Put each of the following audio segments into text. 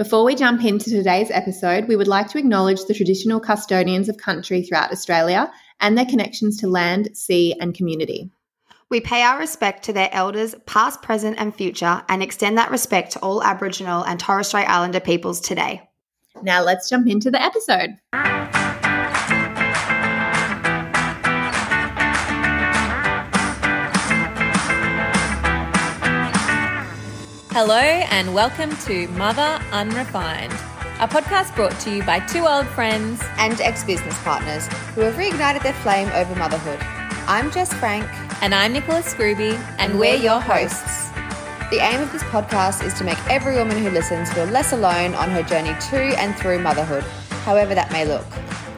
Before we jump into today's episode, we would like to acknowledge the traditional custodians of country throughout Australia and their connections to land, sea, and community. We pay our respect to their elders, past, present, and future, and extend that respect to all Aboriginal and Torres Strait Islander peoples today. Now let's jump into the episode. Hello, and welcome to Mother Unrefined, a podcast brought to you by two old friends And ex business partners who have reignited their flame over motherhood. I'm Jess Frank, and I'm Nicholas Scrooby, and we're your hosts. The aim of this podcast is to make every woman who listens feel less alone on her journey to and through motherhood, however that may look.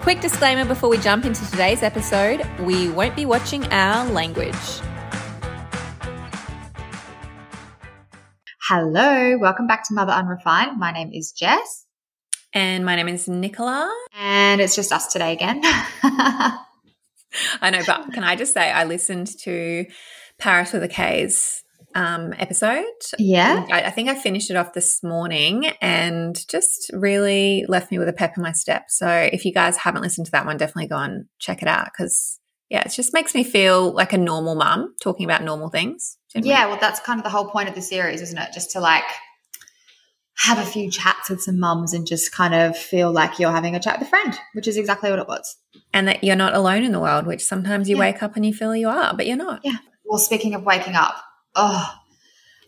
Quick disclaimer before we jump into today's episode we won't be watching our language. Hello, welcome back to Mother Unrefined. My name is Jess. And my name is Nicola. And it's just us today again. I know, but can I just say I listened to Paris with a K's um, episode. Yeah. I, I, think I finished it off this morning and just really left me with a pep in my step. So if you guys haven't listened to that one, definitely go and check it out because yeah, it just makes me feel like a normal mum talking about normal things. Generally. Yeah, well, that's kind of the whole point of the series, isn't it? Just to like have a few chats with some mums and just kind of feel like you're having a chat with a friend, which is exactly what it was. And that you're not alone in the world, which sometimes you yeah. wake up and you feel you are, but you're not. Yeah. Well, speaking of waking up, oh,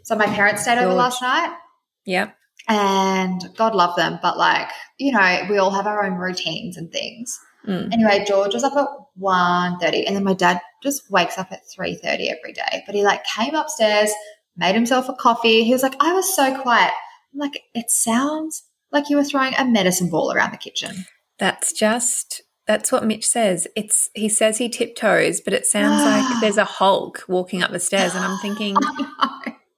so my parents stayed over last night. Yep. And God love them, but like, you know, we all have our own routines and things. Mm. Anyway, George was up at 1.30 and then my dad just wakes up at 3.30 every day. But he like came upstairs, made himself a coffee. He was like, I was so quiet. I'm like, it sounds like you were throwing a medicine ball around the kitchen. That's just that's what Mitch says. It's he says he tiptoes, but it sounds like there's a Hulk walking up the stairs, and I'm thinking,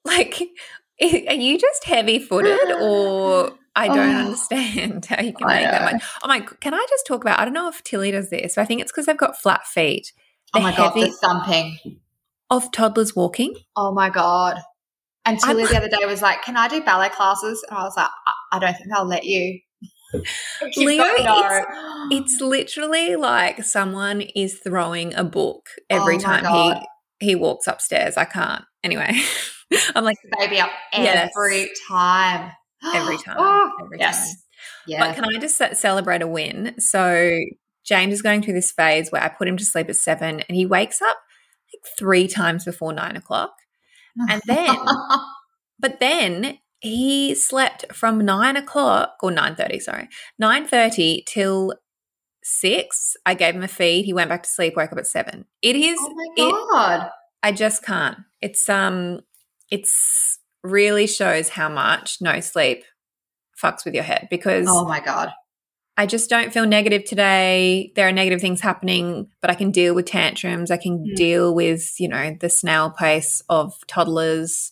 like, are you just heavy footed, or I don't oh, understand how you can make that much. Oh my! Can I just talk about? I don't know if Tilly does this, but I think it's because they've got flat feet. oh my god, the thumping of toddlers walking. Oh my god! And Tilly I'm, the other day was like, "Can I do ballet classes?" And I was like, "I, I don't think I'll let you." Leo, it's, it's, literally like someone is throwing a book every oh time God. he he walks upstairs. I can't. Anyway, I'm like the baby up every yes. time every time. Oh, every yes. time. Yeah. But can I just celebrate a win? So James is going through this phase where I put him to sleep at seven and he wakes up like three times before nine o'clock. And then, but then he slept from nine o'clock or nine thirty, sorry, nine thirty till six. I gave him a feed. He went back to sleep. Woke up at seven. It is. Oh my god! It, I just can't. It's um. It's really shows how much no sleep fucks with your head because oh my god I just don't feel negative today. There are negative things happening, but I can deal with tantrums. I can mm. deal with, you know, the snail pace of toddlers.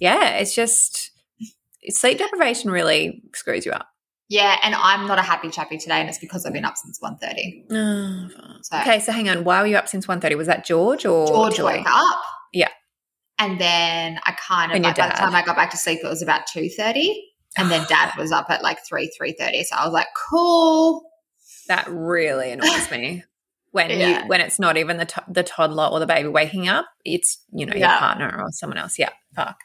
Yeah, it's just sleep deprivation really screws you up. Yeah, and I'm not a happy chappy today, and it's because I've been up since 1.30. Oh, so, okay, so hang on. Why were you up since 1.30? Was that George or George woke up? Yeah. And then I kind of like by the time I got back to sleep, it was about two thirty. And then dad was up at like three, three thirty. So I was like, cool. That really annoys me. When yeah. you when it's not even the to- the toddler or the baby waking up, it's you know yeah. your partner or someone else. Yeah, fuck.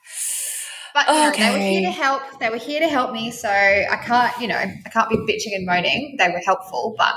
But you know, they were here to help. They were here to help me, so I can't, you know, I can't be bitching and moaning. They were helpful, but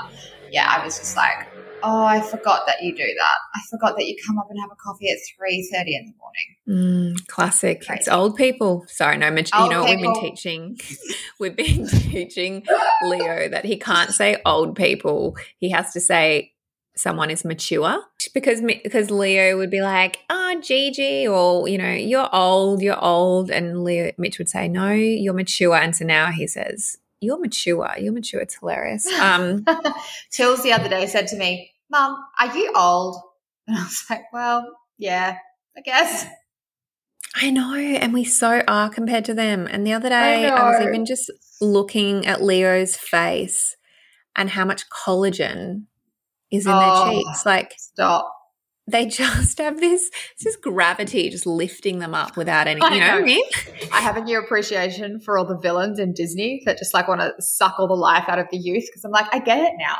yeah, I was just like, oh, I forgot that you do that. I forgot that you come up and have a coffee at 3.30 in the morning. Mm, classic. Crazy. It's old people. Sorry, no, mention, you know, people. we've been teaching, we've been teaching Leo that he can't say old people. He has to say someone is mature because because Leo would be like, "Oh, Gigi," or you know, "You're old, you're old," and Leo Mitch would say, "No, you're mature," and so now he says, "You're mature, you're mature." It's hilarious. Um, Tills the other day said to me, Mum, are you old? And I was like, Well, yeah, I guess. I know, and we so are compared to them. And the other day, I, I, was even just looking at Leo's face and how much collagen is in oh, their cheeks. Like, stop. they just have this this gravity just lifting them up without any you know, know. I, mean? I have a new appreciation for all the villains in Disney that just like want to suck all the life out of the youth because I'm like I get it now.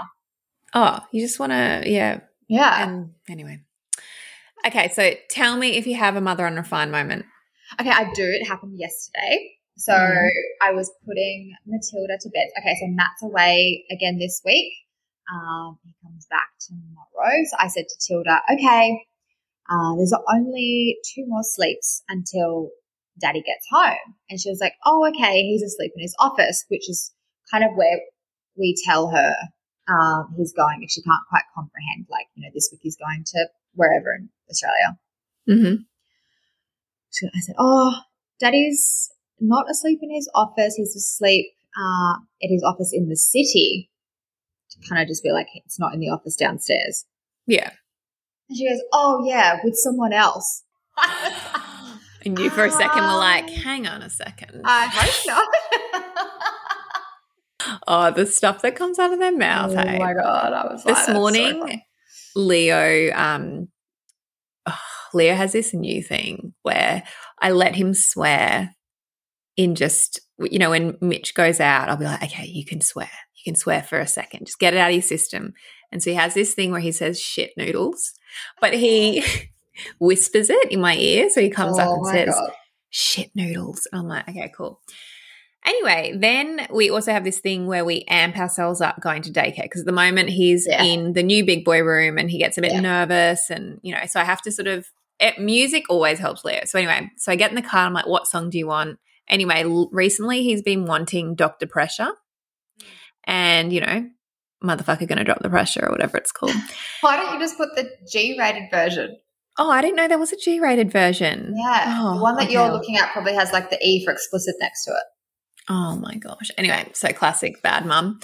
Oh, you just want to yeah. Yeah. And anyway. Okay, so tell me if you have a mother unrefined moment. Okay, I do. It happened yesterday. So mm. I was putting Matilda to bed. Okay, so Matt's away again this week. Um, he comes back tomorrow. So I said to Tilda, okay, uh, there's only two more sleeps until daddy gets home. And she was like, oh, okay, he's asleep in his office, which is kind of where we tell her um, he's going if she can't quite comprehend, like, you know, this week he's going to wherever in Australia. Mm-hmm. So I said, oh, daddy's not asleep in his office. He's asleep uh, at his office in the city to kind of just be like, it's not in the office downstairs. Yeah. And she goes, oh, yeah, with someone else. and you for a second were like, um, hang on a second. I hope not. Oh, the stuff that comes out of their mouth. Oh hey? my God. I was This morning, so Leo, um, oh, Leo has this new thing where I let him swear in just, you know, when Mitch goes out, I'll be like, okay, you can swear. You can swear for a second. Just get it out of your system. And so he has this thing where he says shit noodles, but he whispers it in my ear. So he comes oh up and says, God. shit noodles. And I'm like, okay, cool. Anyway, then we also have this thing where we amp ourselves up going to daycare because at the moment he's yeah. in the new big boy room and he gets a bit yeah. nervous. And, you know, so I have to sort of, it, music always helps Leo. So anyway, so I get in the car. I'm like, what song do you want? Anyway, l- recently he's been wanting Dr. Pressure. Hmm. And, you know, motherfucker gonna drop the pressure or whatever it's called. Why don't you just put the G rated version? Oh, I didn't know there was a G rated version. Yeah. Oh, the one that okay. you're looking at probably has like the E for explicit next to it. Oh my gosh. Anyway, so classic bad mum.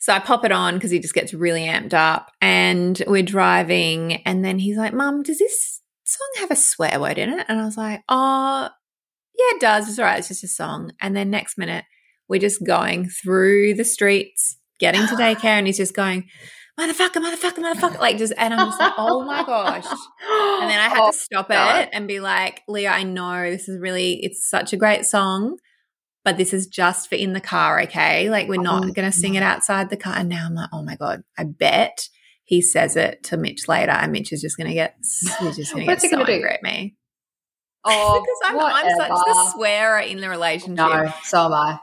So I pop it on because he just gets really amped up and we're driving. And then he's like, Mum, does this song have a swear word in it? And I was like, Oh, yeah, it does. It's all right. It's just a song. And then next minute, we're just going through the streets, getting to daycare, and he's just going, motherfucker, motherfucker, motherfucker. Like just, and I'm just like, oh my gosh. And then I had oh, to stop God. it and be like, Leo, I know this is really, it's such a great song, but this is just for in the car, okay? Like we're not oh, going to sing it outside the car. And now I'm like, oh my God, I bet he says it to Mitch later and Mitch is just going to get, he's just going to get so angry at me. Oh, because I'm, I'm, such the swearer in the relationship. No, so am I.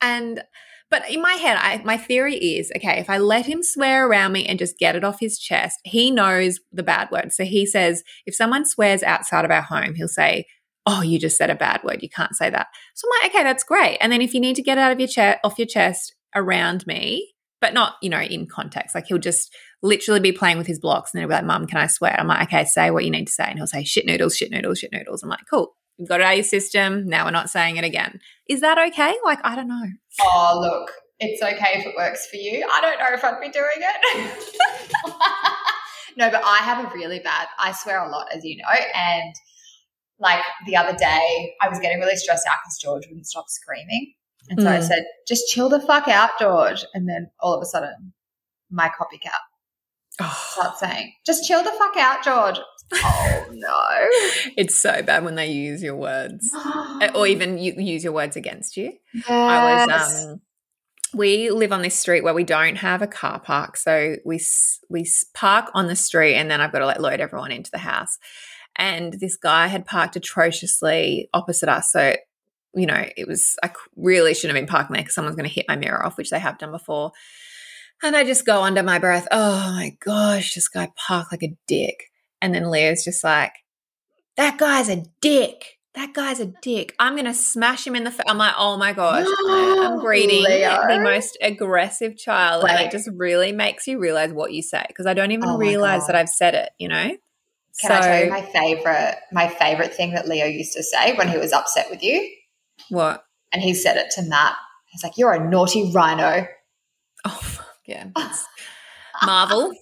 And but in my head, I, my theory is okay, if I let him swear around me and just get it off his chest, he knows the bad word. So he says, if someone swears outside of our home, he'll say, Oh, you just said a bad word. You can't say that. So I'm like, okay, that's great. And then if you need to get out of your chest, off your chest around me, but not, you know, in context, like he'll just literally be playing with his blocks and then he'll be like, mom, can I swear? I'm like, okay, say what you need to say. And he'll say, shit noodles, shit noodles, shit noodles. I'm like, cool. You've got it out of your system. Now we're not saying it again. Is that okay? Like, I don't know. Oh, look, it's okay if it works for you. I don't know if I'd be doing it. no, but I have a really bad, I swear a lot, as you know. And like the other day, I was getting really stressed out because George wouldn't stop screaming. And so mm. I said, just chill the fuck out, George. And then all of a sudden, my copycat oh. starts saying, just chill the fuck out, George oh no. It's so bad when they use your words or even you use your words against you. Yes. I was um we live on this street where we don't have a car park, so we we park on the street, and then I've got to like load everyone into the house. And this guy had parked atrociously opposite us, so you know it was I really shouldn't have been parking there because someone's going to hit my mirror off, which they have done before. And I just go under my breath, oh my gosh, this guy parked like a dick. And then Leo's just like, that guy's a dick. That guy's a dick. I'm going to smash him in the face. I'm like, oh my gosh. I'm breeding Leo. the most aggressive child. Wait. And it just really makes you realize what you say because I don't even oh realize that I've said it, you know? Can so, I tell you my favorite, my favorite thing that Leo used to say when he was upset with you? What? And he said it to Matt. He's like, you're a naughty rhino. Oh, yeah. Marvel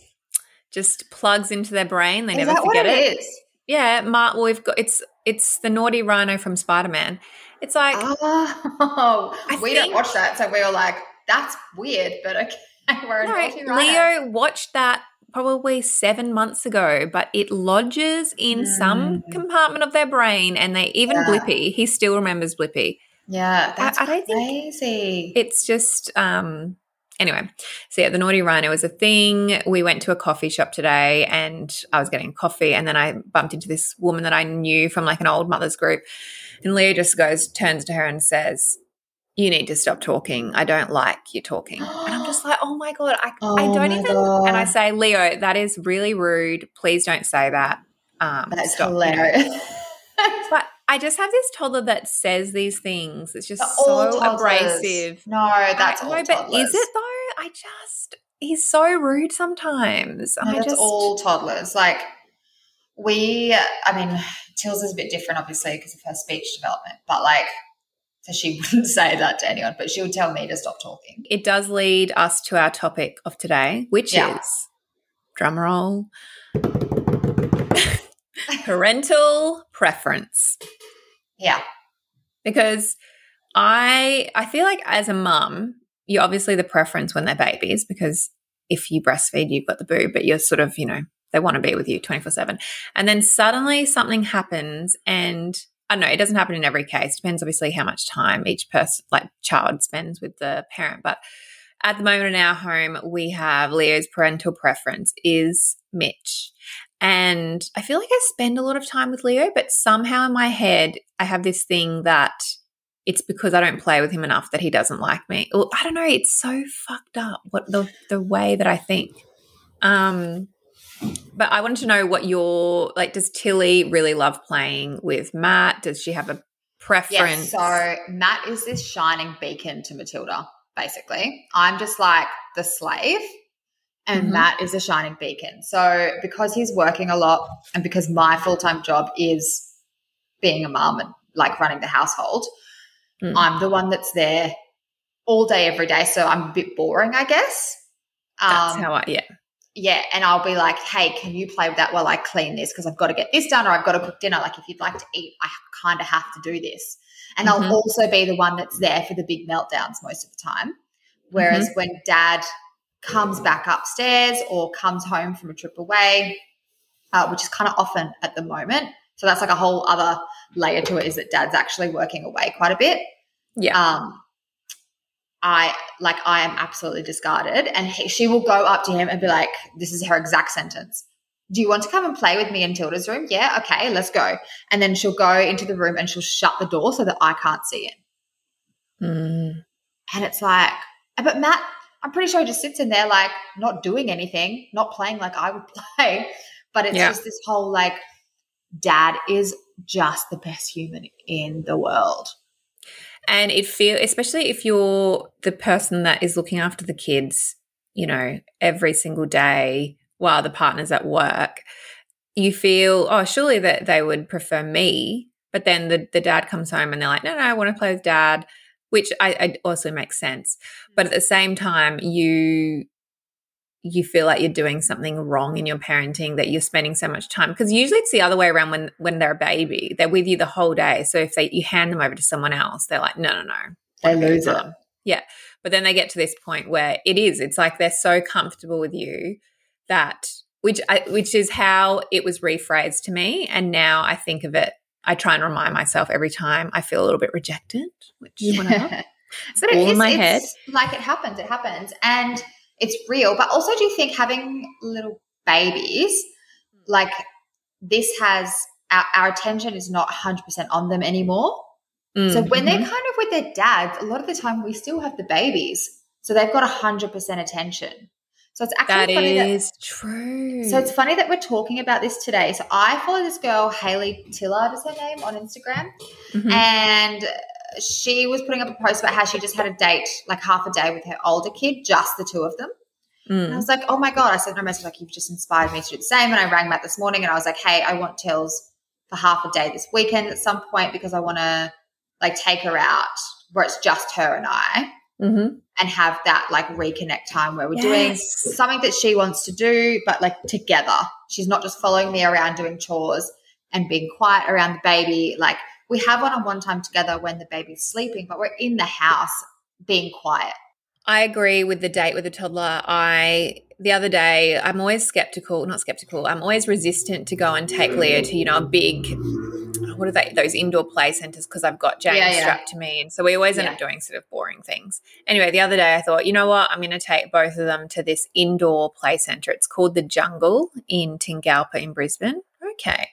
just plugs into their brain. They is never forget it. Yeah, Mark. Well, we've got it's it's the naughty rhino from Spider Man. It's like oh, we think, don't watch that, so we were like, that's weird, but okay. We're a no, Leo watched that probably seven months ago, but it lodges in mm. some compartment of their brain, and they even yeah. Blippi. He still remembers Blippi. Yeah, that's I, I don't crazy. Think it's just um anyway, so yeah, the naughty rhino was a thing. We went to a coffee shop today and I was getting coffee and then I bumped into this woman that I knew from like an old mother's group. And Leo just goes, turns to her and says, you need to stop talking. I don't like you talking. and I'm just like, oh my God, I, oh I don't even. God. And I say, Leo, that is really rude. Please don't say that. Um, That's stop, hilarious. You know. but I just have this toddler that says these things. It's just so abrasive. No, that's I, all no, but is it though? I just he's so rude sometimes. No, I that's just all toddlers. Like we, I mean, Tills is a bit different, obviously, because of her speech development. But like she wouldn't say that to anyone, but she would tell me to stop talking. It does lead us to our topic of today, which yeah. is drumroll parental preference. Yeah. Because I I feel like as a mum, you're obviously the preference when they're babies because if you breastfeed, you've got the boob, but you're sort of, you know, they want to be with you 24 7. And then suddenly something happens and I know, it doesn't happen in every case. Depends obviously how much time each person, like child, spends with the parent. But at the moment in our home, we have Leo's parental preference is Mitch. And I feel like I spend a lot of time with Leo, but somehow in my head, I have this thing that it's because I don't play with him enough that he doesn't like me. Well, I don't know. It's so fucked up what the, the way that I think. Um, but I wanted to know what your like. Does Tilly really love playing with Matt? Does she have a preference? Yes, so Matt is this shining beacon to Matilda. Basically, I'm just like the slave, and mm-hmm. Matt is a shining beacon. So because he's working a lot, and because my full time job is being a mom and like running the household, mm. I'm the one that's there all day, every day. So I'm a bit boring, I guess. That's um, how I yeah yeah, and I'll be like, hey, can you play with that while I clean this? Because I've got to get this done or I've got to cook dinner. Like, if you'd like to eat, I kind of have to do this. And mm-hmm. I'll also be the one that's there for the big meltdowns most of the time. Whereas mm-hmm. when dad comes back upstairs or comes home from a trip away, uh, which is kind of often at the moment. So that's like a whole other layer to it is that dad's actually working away quite a bit. Yeah. Um, I like I am absolutely discarded. And he, she will go up to him and be like, this is her exact sentence. Do you want to come and play with me in Tilda's room? Yeah, okay, let's go. And then she'll go into the room and she'll shut the door so that I can't see it. Mm. And it's like, but Matt, I'm pretty sure he just sits in there like not doing anything, not playing like I would play. But it's yeah. just this whole like, dad is just the best human in the world. And it feel especially if you're the person that is looking after the kids, you know, every single day while the partner's at work, you feel, oh, surely that they would prefer me. But then the, the dad comes home and they're like, no, no, I want to play with dad, which I, I also makes sense. But at the same time, you you feel like you're doing something wrong in your parenting that you're spending so much time because usually it's the other way around when when they're a baby they're with you the whole day. So if they you hand them over to someone else they're like no no no they lose it. Um, yeah. But then they get to this point where it is it's like they're so comfortable with you that which I, which is how it was rephrased to me and now I think of it I try and remind myself every time I feel a little bit rejected which yeah. whatever but all in my head. like it happens it happens. And it's real. But also, do you think having little babies, like this has our, our attention is not 100% on them anymore. Mm-hmm. So when they're mm-hmm. kind of with their dads, a lot of the time we still have the babies. So they've got 100% attention. So it's actually that funny is that, true. So it's funny that we're talking about this today. So I follow this girl, Hayley Tillard is her name on Instagram. Mm-hmm. And she was putting up a post about how she just had a date, like half a day with her older kid, just the two of them. Mm. And I was like, oh my God. I sent her a message like, you've just inspired me to do the same. And I rang Matt this morning and I was like, hey, I want Tills for half a day this weekend at some point because I want to like take her out where it's just her and I. Mm-hmm. And have that like reconnect time where we're yes. doing something that she wants to do, but like together. She's not just following me around doing chores and being quiet around the baby. Like we have one on one time together when the baby's sleeping, but we're in the house being quiet. I agree with the date with the toddler. I the other day, I'm always skeptical, not skeptical, I'm always resistant to go and take Leo to, you know, a big, what are they, those indoor play centers because I've got James yeah, yeah. strapped to me. And so we always end yeah. up doing sort of boring things. Anyway, the other day I thought, you know what, I'm going to take both of them to this indoor play center. It's called The Jungle in Tingalpa in Brisbane. Okay.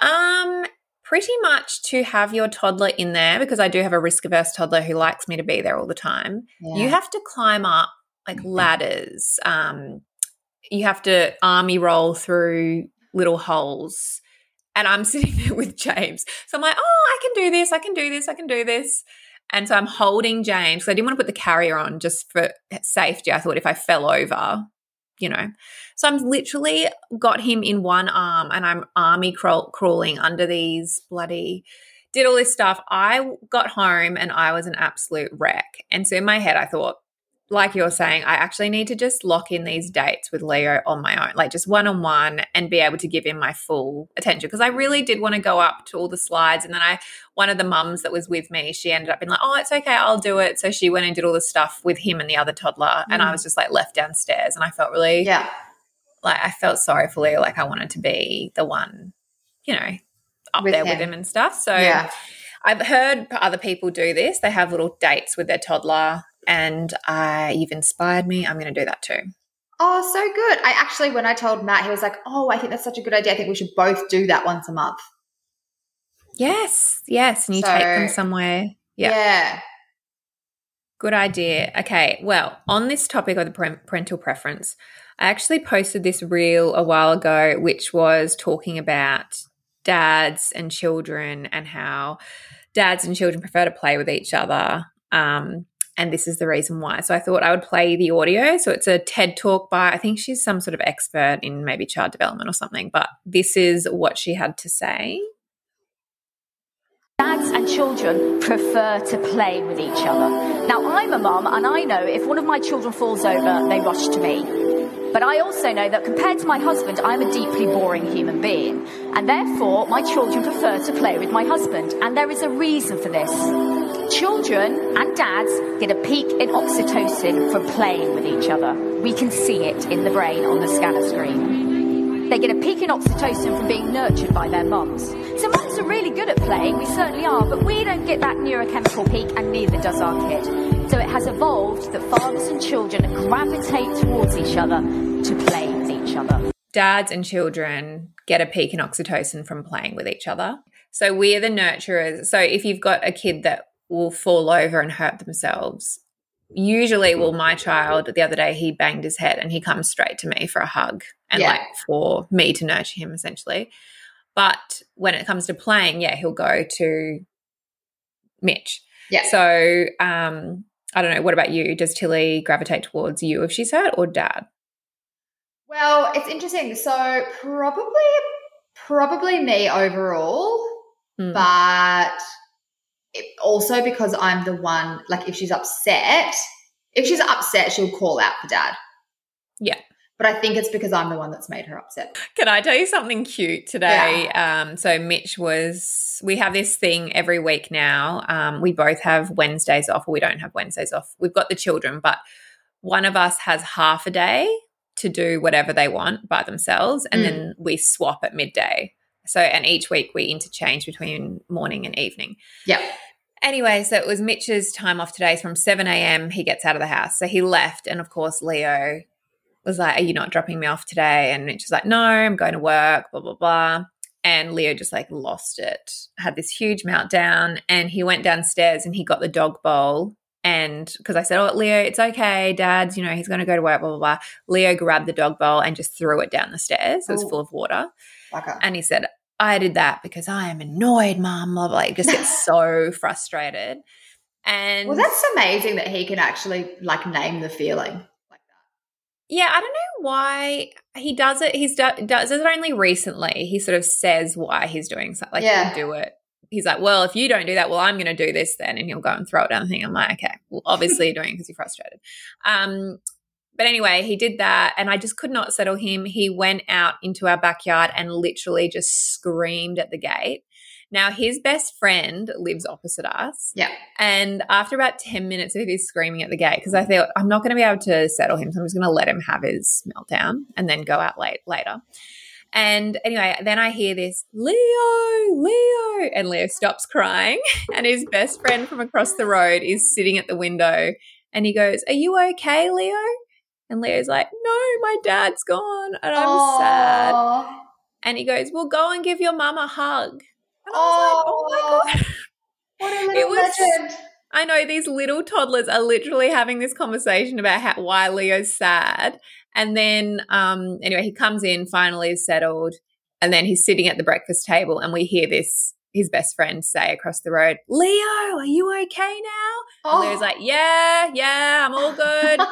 Um, pretty much to have your toddler in there because I do have a risk averse toddler who likes me to be there all the time. You have to climb up like ladders. Um, you have to army roll through little holes. And I'm sitting there with James. So I'm like, oh, I can do this. I can do this. I can do this. And so I'm holding James. So I didn't want to put the carrier on just for safety. I thought if I fell over, you know. So I'm literally got him in one arm and I'm army crawl- crawling under these bloody did all this stuff. I got home and I was an absolute wreck. And so in my head I thought like you're saying, I actually need to just lock in these dates with Leo on my own, like just one on one and be able to give him my full attention. Because I really did want to go up to all the slides. And then I, one of the mums that was with me, she ended up being like, oh, it's okay, I'll do it. So she went and did all the stuff with him and the other toddler. Mm. And I mm. was just like left downstairs. And I felt really, yeah, like I felt sorry for Leo. Like I wanted to be the one, you know, up with there him. with him and stuff. So, yeah. I've heard other people do this. They have little dates with their toddler and uh, you've inspired me. I'm going to do that too. Oh, so good. I actually, when I told Matt, he was like, Oh, I think that's such a good idea. I think we should both do that once a month. Yes, yes. And you so, take them somewhere. Yeah. yeah. Good idea. Okay. Well, on this topic of the parental preference, I actually posted this reel a while ago, which was talking about dads and children and how dads and children prefer to play with each other. Um, and this is the reason why. So I thought I would play the audio. So it's a TED talk by, I think she's some sort of expert in maybe child development or something, but this is what she had to say. Dads and children prefer to play with each other. Now, I'm a mum, and I know if one of my children falls over, they rush to me. But I also know that compared to my husband, I'm a deeply boring human being. And therefore, my children prefer to play with my husband. And there is a reason for this. Children and dads get a peak in oxytocin from playing with each other. We can see it in the brain on the scanner screen. They get a peak in oxytocin from being nurtured by their mums. So mums are really good at playing, we certainly are, but we don't get that neurochemical peak and neither does our kid. So it has evolved that fathers and children gravitate towards each other to play with each other. Dads and children get a peak in oxytocin from playing with each other. So we're the nurturers. So if you've got a kid that will fall over and hurt themselves, usually, well, my child the other day, he banged his head and he comes straight to me for a hug and yeah. like for me to nurture him essentially. But when it comes to playing, yeah, he'll go to Mitch. Yeah. So um, I don't know. What about you? Does Tilly gravitate towards you if she's hurt or dad? Well, it's interesting. So probably, probably me overall, mm. but also because I'm the one. Like, if she's upset, if she's upset, she'll call out for dad. Yeah. But I think it's because I'm the one that's made her upset. Can I tell you something cute today? Yeah. Um, so Mitch was. We have this thing every week now. Um, we both have Wednesdays off, or we don't have Wednesdays off. We've got the children, but one of us has half a day to do whatever they want by themselves, and mm. then we swap at midday. So, and each week we interchange between morning and evening. Yeah. Anyway, so it was Mitch's time off today. It's from 7 a.m. He gets out of the house. So he left. And of course, Leo was like, Are you not dropping me off today? And Mitch was like, No, I'm going to work, blah, blah, blah. And Leo just like lost it, had this huge meltdown. And he went downstairs and he got the dog bowl. And because I said, Oh, Leo, it's okay. Dad's, you know, he's going to go to work, blah, blah, blah. Leo grabbed the dog bowl and just threw it down the stairs. It was Ooh. full of water. And he said, I did that because I am annoyed, mom. Blah, blah. Like, just get so frustrated. And well, that's amazing that he can actually like name the feeling. like that. Yeah, I don't know why he does it. He's do, does it only recently. He sort of says why he's doing something. Like yeah. do it. He's like, well, if you don't do that, well, I'm going to do this then, and he'll go and throw it down the thing. I'm like, okay, well, obviously you're doing it because you're frustrated. Um, but anyway, he did that, and I just could not settle him. He went out into our backyard and literally just screamed at the gate. Now, his best friend lives opposite us. Yeah. And after about 10 minutes of his screaming at the gate, because I thought I'm not going to be able to settle him, so I'm just going to let him have his meltdown and then go out late later. And anyway, then I hear this, Leo, Leo. And Leo stops crying. And his best friend from across the road is sitting at the window. And he goes, Are you okay, Leo? And Leo's like, No, my dad's gone. And I'm Aww. sad. And he goes, Well, go and give your mum a hug. And I was like, Oh my God. What a little was, legend. I know these little toddlers are literally having this conversation about how, why Leo's sad. And then, um, anyway, he comes in, finally is settled, and then he's sitting at the breakfast table, and we hear this his best friend say across the road, Leo, are you okay now? Oh. Leo's like, Yeah, yeah, I'm all good.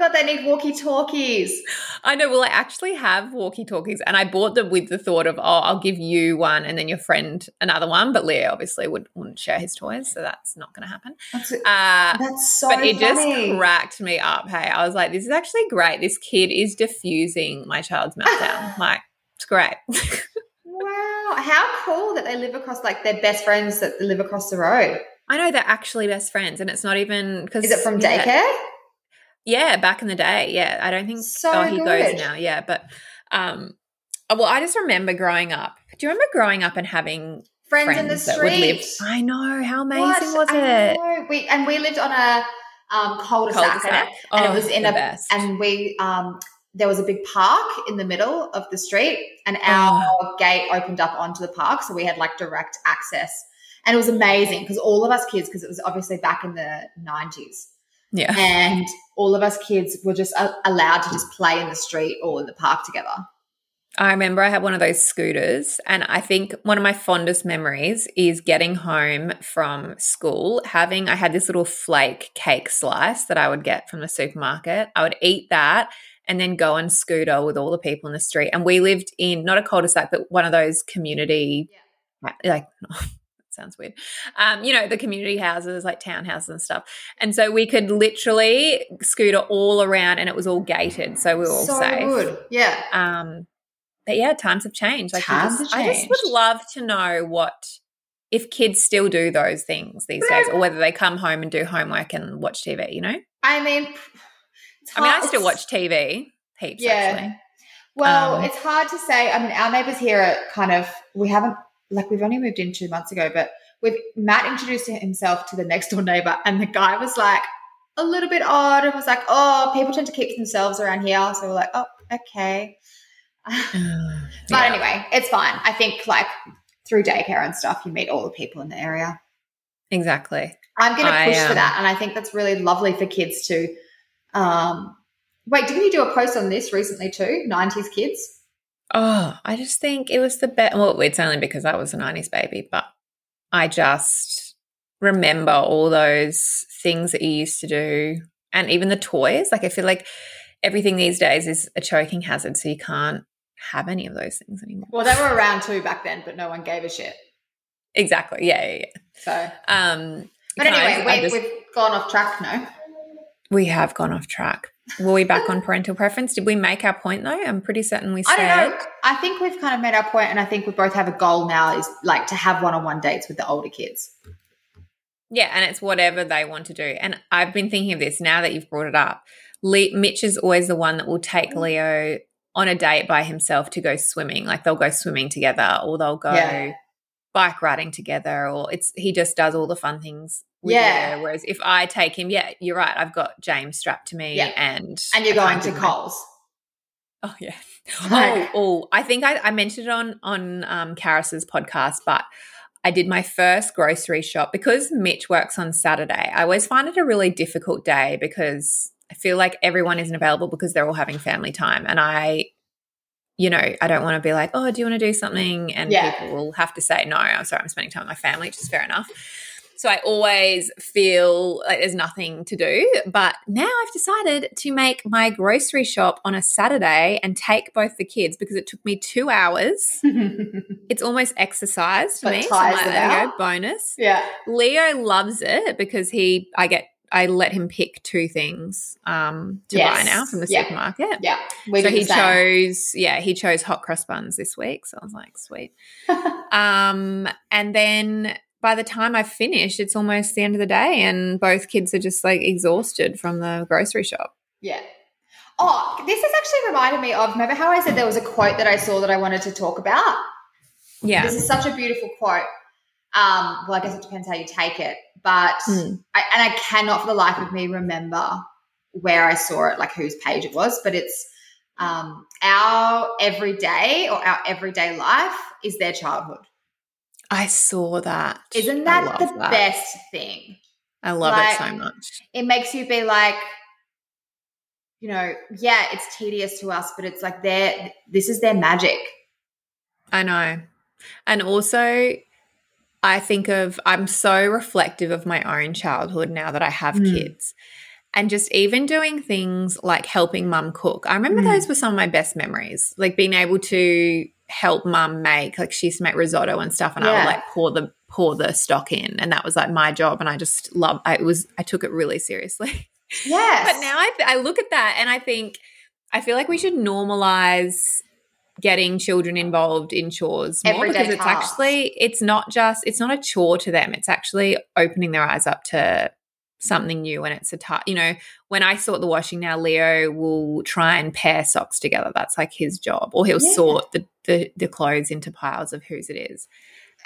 God, they need walkie-talkies. I know. Well, I actually have walkie-talkies, and I bought them with the thought of, oh, I'll give you one, and then your friend another one. But Leo obviously would wouldn't share his toys, so that's not going to happen. That's, uh, that's so. But it funny. just cracked me up. Hey, I was like, this is actually great. This kid is diffusing my child's meltdown. like, it's great. wow, how cool that they live across like their best friends that live across the road. I know they're actually best friends, and it's not even because. Is it from daycare? Yeah, yeah, back in the day. Yeah, I don't think so. Oh, he good. goes now. Yeah, but um, uh, well, I just remember growing up. Do you remember growing up and having friends, friends in the street? I know how amazing what? was it? We and we lived on a um, cul-de-sac, cul-de-sac. and, oh, it was in a best. and we um there was a big park in the middle of the street, and our oh. gate opened up onto the park, so we had like direct access, and it was amazing because all of us kids, because it was obviously back in the nineties. Yeah. And all of us kids were just allowed to just play in the street or in the park together. I remember I had one of those scooters, and I think one of my fondest memories is getting home from school, having I had this little flake cake slice that I would get from the supermarket. I would eat that and then go and scooter with all the people in the street. And we lived in not a cul-de-sac, but one of those community, yeah. like sounds weird. Um, you know, the community houses, like townhouses and stuff. And so we could literally scooter all around and it was all gated. So we were all so safe. Good. Yeah. Um, but yeah, times have changed. Like times just, have changed. I just would love to know what if kids still do those things these days, or whether they come home and do homework and watch TV, you know? I mean, I mean, I still watch TV heaps, yeah. actually. Well, um, it's hard to say. I mean, our neighbors here are kind of, we haven't like we've only moved in two months ago, but with Matt introduced himself to the next door neighbor, and the guy was like a little bit odd and was like, "Oh, people tend to keep themselves around here," so we're like, "Oh, okay." but yeah. anyway, it's fine. I think like through daycare and stuff, you meet all the people in the area. Exactly. I'm going to push um, for that, and I think that's really lovely for kids to. Um, wait, didn't you do a post on this recently too? 90s kids. Oh, I just think it was the best. Well, it's only because I was a 90s baby, but I just remember all those things that you used to do and even the toys. Like, I feel like everything these days is a choking hazard, so you can't have any of those things anymore. Well, they were around too back then, but no one gave a shit. Exactly. Yeah, yeah, yeah. So, um, but anyway, we, just, we've gone off track, no? We have gone off track. Were we back on parental preference? Did we make our point though? I'm pretty certain we said. I don't know. I think we've kind of made our point, and I think we both have a goal now is like to have one-on-one dates with the older kids. Yeah, and it's whatever they want to do. And I've been thinking of this now that you've brought it up. Le- Mitch is always the one that will take mm. Leo on a date by himself to go swimming. Like they'll go swimming together, or they'll go yeah. Bike riding together, or it's he just does all the fun things yeah. Her. Whereas if I take him, yeah, you're right. I've got James strapped to me, yeah. and and you're going to Coles. Oh yeah. Oh, oh, I think I, I mentioned it on on um, Karis's podcast, but I did my first grocery shop because Mitch works on Saturday. I always find it a really difficult day because I feel like everyone isn't available because they're all having family time, and I you know, I don't want to be like, oh, do you want to do something? And yeah. people will have to say, no, I'm sorry, I'm spending time with my family, which is fair enough. So I always feel like there's nothing to do. But now I've decided to make my grocery shop on a Saturday and take both the kids because it took me two hours. it's almost exercise for me. So like, there you go, bonus. Yeah. Leo loves it because he, I get I let him pick two things um, to yes. buy now from the yeah. supermarket. Yeah, we so he chose. Yeah, he chose hot cross buns this week. So I was like, sweet. um, and then by the time I finished, it's almost the end of the day, and both kids are just like exhausted from the grocery shop. Yeah. Oh, this has actually reminded me of remember how I said there was a quote that I saw that I wanted to talk about? Yeah. This is such a beautiful quote. Um, well, I guess it depends how you take it. But mm. I, and I cannot for the life of me remember where I saw it, like whose page it was, but it's um, our everyday or our everyday life is their childhood. I saw that. Isn't that the that. best thing? I love like, it so much. It makes you be like, you know, yeah, it's tedious to us, but it's like their this is their magic. I know. And also I think of I'm so reflective of my own childhood now that I have mm. kids. And just even doing things like helping mum cook. I remember mm. those were some of my best memories. Like being able to help mum make like she used to make risotto and stuff and yeah. I would like pour the pour the stock in and that was like my job and I just love I was I took it really seriously. Yes. but now I I look at that and I think I feel like we should normalize getting children involved in chores more Everyday because it's actually it's not just it's not a chore to them. It's actually opening their eyes up to something new and it's a task you know when i sort the washing now leo will try and pair socks together. That's like his job. Or he'll yeah. sort the, the, the clothes into piles of whose it is.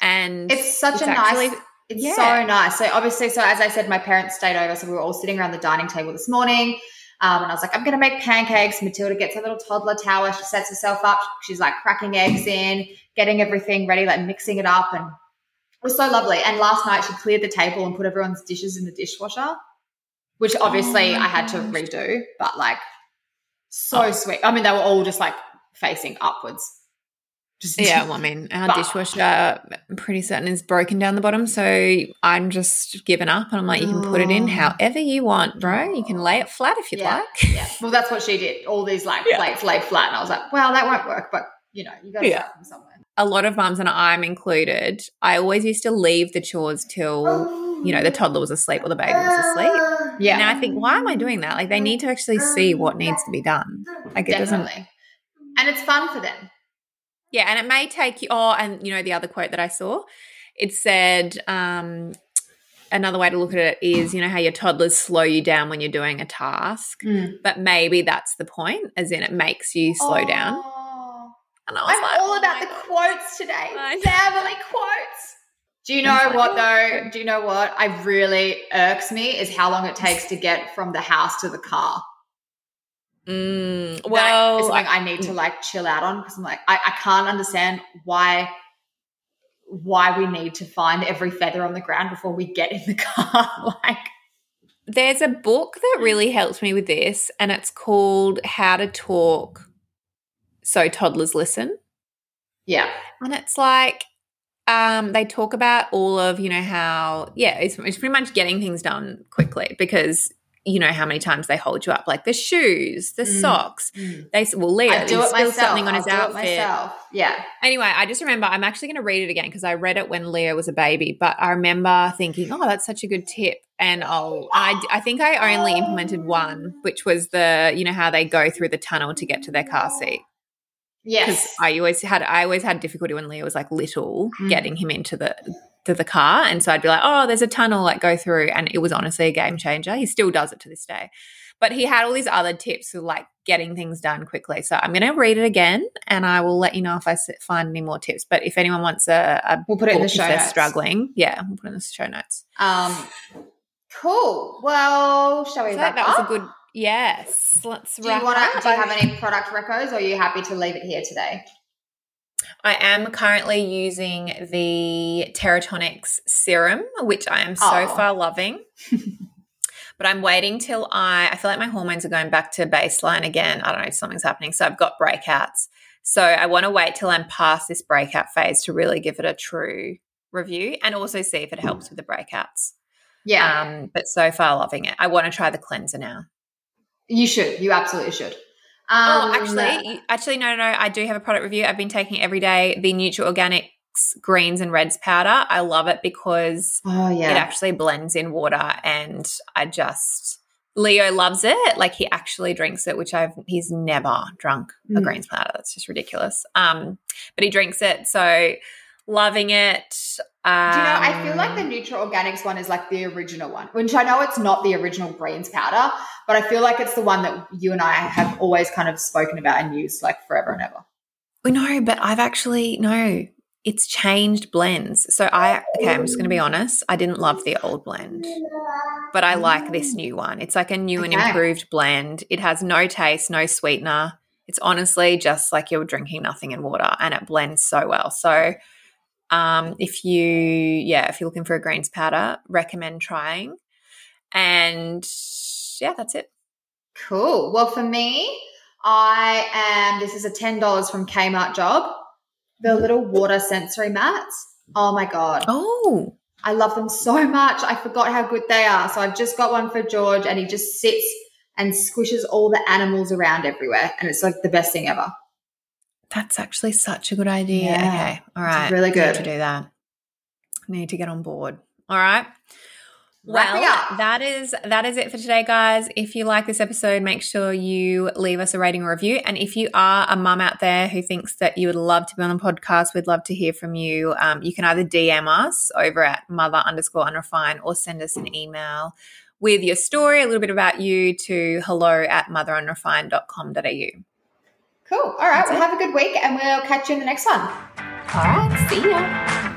And it's such it's a actually, nice it's yeah. so nice. So obviously so as i said my parents stayed over. So we were all sitting around the dining table this morning um, and I was like, I'm going to make pancakes. Matilda gets a little toddler tower. She sets herself up. She's like cracking eggs in, getting everything ready, like mixing it up. And it was so lovely. And last night she cleared the table and put everyone's dishes in the dishwasher, which obviously oh I had to redo, but like so oh. sweet. I mean, they were all just like facing upwards. Just yeah, well, I mean, our but, dishwasher, I'm pretty certain, is broken down the bottom. So I'm just given up and I'm like, you can put it in oh. however you want, bro. You can lay it flat if you'd yeah, like. Yeah. Well, that's what she did. All these like yeah. plates laid flat. And I was like, well, that won't work. But, you know, you got to yeah. start from somewhere. A lot of mums, and I'm included, I always used to leave the chores till, you know, the toddler was asleep or the baby was asleep. Yeah. Now I think, why am I doing that? Like, they need to actually see what needs to be done. Like, it Definitely. doesn't. And it's fun for them yeah, and it may take you. Oh, and you know the other quote that I saw, it said um, another way to look at it is you know how your toddlers slow you down when you're doing a task, mm. but maybe that's the point, as in it makes you slow oh. down. And I was I'm like, all oh about the God. quotes today, family quotes. Do you know what though? Do you know what I really irks me is how long it takes to get from the house to the car. Mm, well, that is something I, need to like chill out on because I'm like, I, I can't understand why why we need to find every feather on the ground before we get in the car. like, there's a book that really helps me with this, and it's called How to Talk So Toddlers Listen. Yeah. And it's like, um, they talk about all of, you know, how, yeah, it's, it's pretty much getting things done quickly because you know how many times they hold you up, like the shoes, the mm. socks. Mm. They well, Leo I do it myself. something on his I'll outfit. Yeah. Anyway, I just remember I'm actually going to read it again because I read it when Leo was a baby, but I remember thinking, oh, that's such a good tip. And I'll, I, I think I only implemented one, which was the, you know, how they go through the tunnel to get to their car seat. Yes. I always had, I always had difficulty when Leo was like little mm. getting him into the to the car. And so I'd be like, oh, there's a tunnel, like go through. And it was honestly a game changer. He still does it to this day. But he had all these other tips for like getting things done quickly. So I'm going to read it again and I will let you know if I find any more tips. But if anyone wants a, a we'll put it in the show notes. struggling, yeah, we'll put it in the show notes. Um, cool. Well, shall we so wrap that up? was a good, yes. Let's do you want to, do you have any product recos or are you happy to leave it here today? I am currently using the Teratonics serum, which I am so oh. far loving. but I'm waiting till I I feel like my hormones are going back to baseline again. I don't know, if something's happening. So I've got breakouts. So I want to wait till I'm past this breakout phase to really give it a true review and also see if it helps with the breakouts. Yeah. Um, but so far loving it. I want to try the cleanser now. You should. You absolutely should. Oh, um, oh, actually, actually, no, no, no. I do have a product review. I've been taking every day the Nutra Organic greens and reds powder. I love it because oh, yeah. it actually blends in water and I just Leo loves it. Like he actually drinks it, which I've he's never drunk a mm. greens powder. That's just ridiculous. Um, but he drinks it, so loving it. Um, Do you know? I feel like the Nutra Organics one is like the original one, which I know it's not the original greens powder, but I feel like it's the one that you and I have always kind of spoken about and used like forever and ever. We know, but I've actually no it's changed blends. So I okay, I'm just going to be honest. I didn't love the old blend, but I like this new one. It's like a new okay. and improved blend. It has no taste, no sweetener. It's honestly just like you're drinking nothing in water, and it blends so well. So, um, if you yeah, if you're looking for a greens powder, recommend trying. And yeah, that's it. Cool. Well, for me, I am. This is a ten dollars from Kmart job the little water sensory mats. Oh my God. Oh. I love them so much. I forgot how good they are. So I've just got one for George and he just sits and squishes all the animals around everywhere. And it's like the best thing ever. That's actually such a good idea. Yeah. Okay. All right. It's really good to do that. I need to get on board. All right. Well, that is that is it for today, guys. If you like this episode, make sure you leave us a rating or review. And if you are a mum out there who thinks that you would love to be on the podcast, we'd love to hear from you. Um, you can either DM us over at mother underscore unrefined or send us an email with your story, a little bit about you to hello at motherunrefined.com.au. Cool. All right. That's well, it. have a good week and we'll catch you in the next one. All right. See ya.